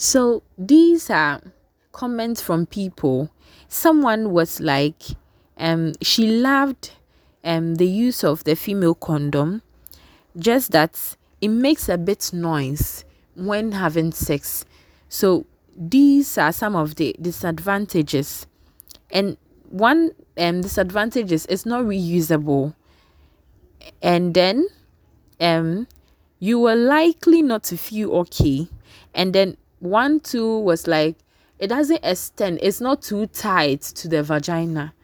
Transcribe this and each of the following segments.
So these are comments from people. Someone was like, um, she loved um the use of the female condom, just that it makes a bit noise when having sex. So these are some of the disadvantages. And one um disadvantage is it's not reusable. And then um you were likely not to feel okay. And then one two was like it doesn't extend it's not too tight to the vagina.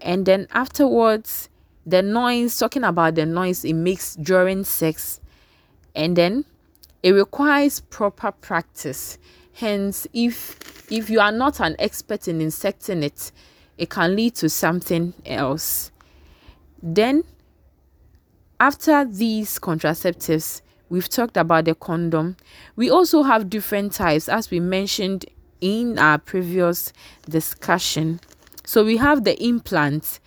And then afterwards the noise talking about the noise it makes during sex. And then it requires proper practice. Hence if if you are not an expert in inserting it it can lead to something else. Then after these contraceptives We've talked about the condom. We also have different types, as we mentioned in our previous discussion. So we have the implant,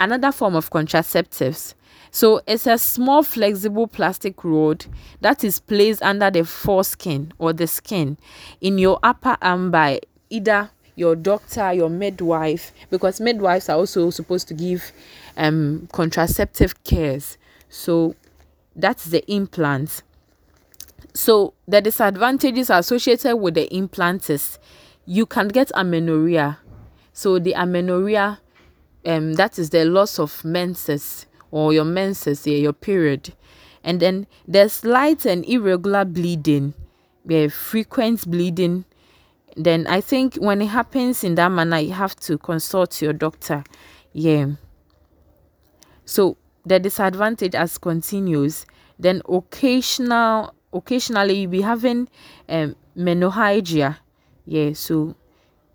another form of contraceptives. So it's a small flexible plastic rod that is placed under the foreskin or the skin in your upper arm by either your doctor, your midwife, because midwives are also supposed to give um contraceptive cares. So that's the implant. So the disadvantages associated with the implant is you can get amenorrhea. So the amenorrhea, um, that is the loss of menses or your menses, yeah, your period. And then there's light and irregular bleeding, yeah, frequent bleeding. Then I think when it happens in that manner, you have to consult your doctor. Yeah. So the disadvantage as continues then occasional occasionally you'll be having um, menorrhagia. Yeah so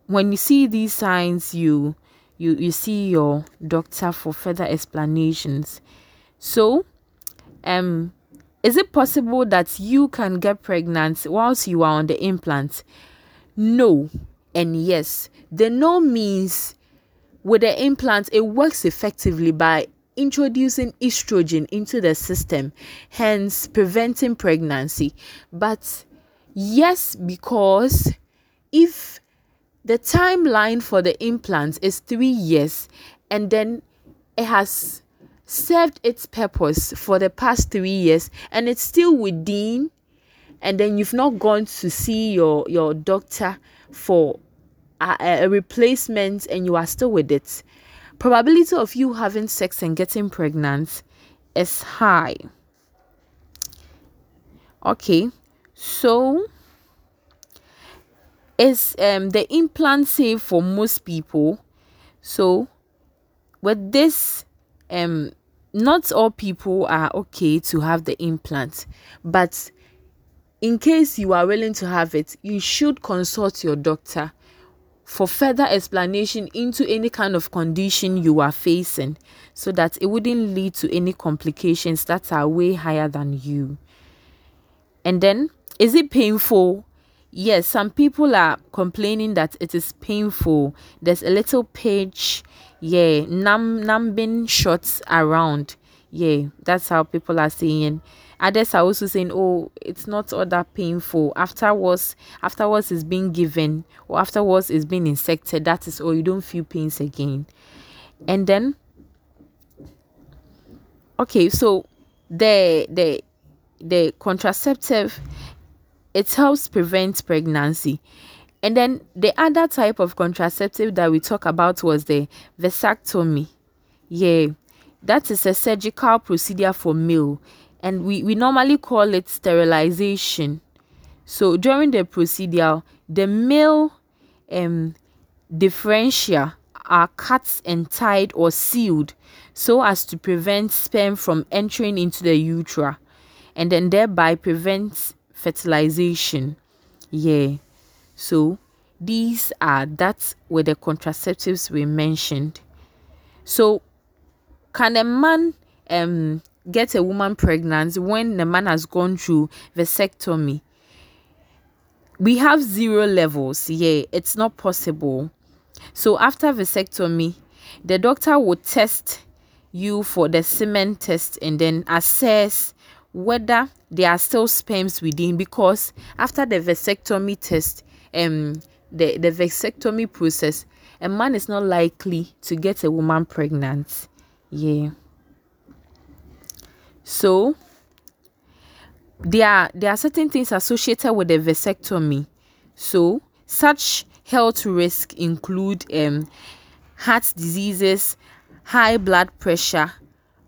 when you see these signs you you you see your doctor for further explanations. So um is it possible that you can get pregnant whilst you are on the implant? No and yes. The no means with the implant it works effectively by introducing estrogen into the system, hence preventing pregnancy. But yes, because if the timeline for the implant is three years and then it has served its purpose for the past three years and it's still within and then you've not gone to see your your doctor for a, a replacement and you are still with it probability of you having sex and getting pregnant is high. Okay so is um the implant safe for most people? So with this um not all people are okay to have the implant but in case you are willing to have it you should consult your doctor for further explanation into any kind of condition you are facing so that it wouldn't lead to any complications that are way higher than you. And then, is it painful? Yes, some people are complaining that it is painful. There's a little pitch, yeah, numb, numbing shots around. Yeah, that's how people are saying Others are also saying, oh, it's not all that painful. Afterwards, afterwards is being given or afterwards is being injected. That is all. You don't feel pains again. And then, okay, so the the the contraceptive it helps prevent pregnancy. And then the other type of contraceptive that we talk about was the vasectomy. Yeah, that is a surgical procedure for male and we, we normally call it sterilization. So during the procedure, the male um, differential are cut and tied or sealed so as to prevent sperm from entering into the urethra and then thereby prevent fertilization. Yeah. So these are that's where the contraceptives we mentioned. So can a man um get a woman pregnant when the man has gone through vasectomy. We have zero levels yeah it's not possible. So after vasectomy the doctor will test you for the semen test and then assess whether there are still sperms within because after the vasectomy test um the, the vasectomy process a man is not likely to get a woman pregnant. Yeah so there are there are certain things associated with the vasectomy. So such health risks include um heart diseases high blood pressure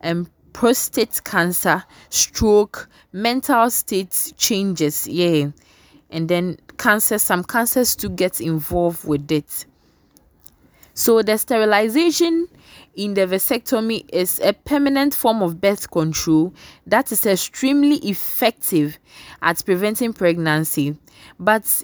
and um, prostate cancer stroke mental state changes yeah. And then cancer some cancers to get involved with it. So the sterilization in the vasectomy is a permanent form of birth control that is extremely effective at preventing pregnancy. But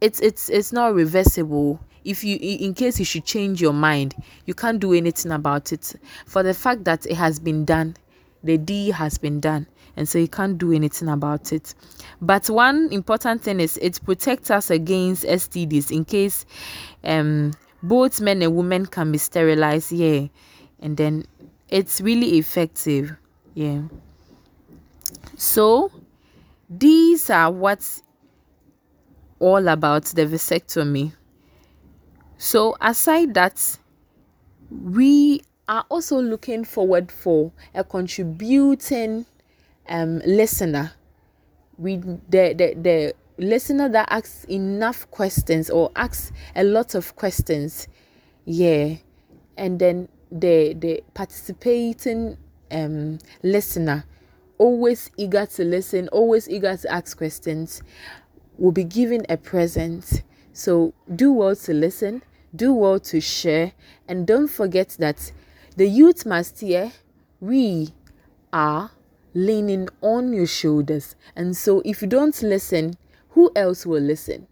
it's it's it's not reversible. If you in case you should change your mind you can't do anything about it. For the fact that it has been done the D has been done and so you can't do anything about it. But one important thing is it protects us against STDs in case um both men and women can be sterilized, yeah. And then it's really effective, yeah. So these are what's all about the vasectomy. So aside that, we are also looking forward for a contributing um, listener. We the, the the listener that asks enough questions or asks a lot of questions, yeah, and then the the participating um listener, always eager to listen, always eager to ask questions, will be given a present. So do well to listen, do well to share, and don't forget that the youth must hear we are leaning on your shoulders. And so if you don't listen, who else will listen?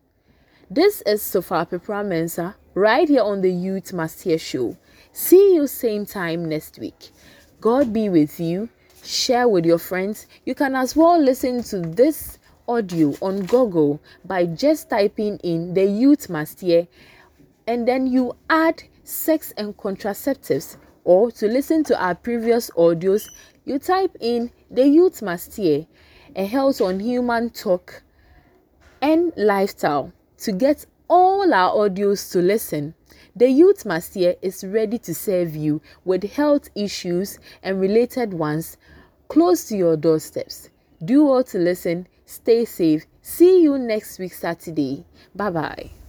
This is Sophia Pepra Mensah right here on the Youth Must Hear show. See you same time next week. God be with you. Share with your friends. You can as well listen to this audio on Google by just typing in the Youth Must Hear and then you add sex and contraceptives or to listen to our previous audios, you type in The Youth Must Hear, a health on human talk and lifestyle to get all our audios to listen. The Youth Must is ready to serve you with health issues and related ones close to your doorsteps. Do all to listen, stay safe. See you next week, Saturday. Bye bye.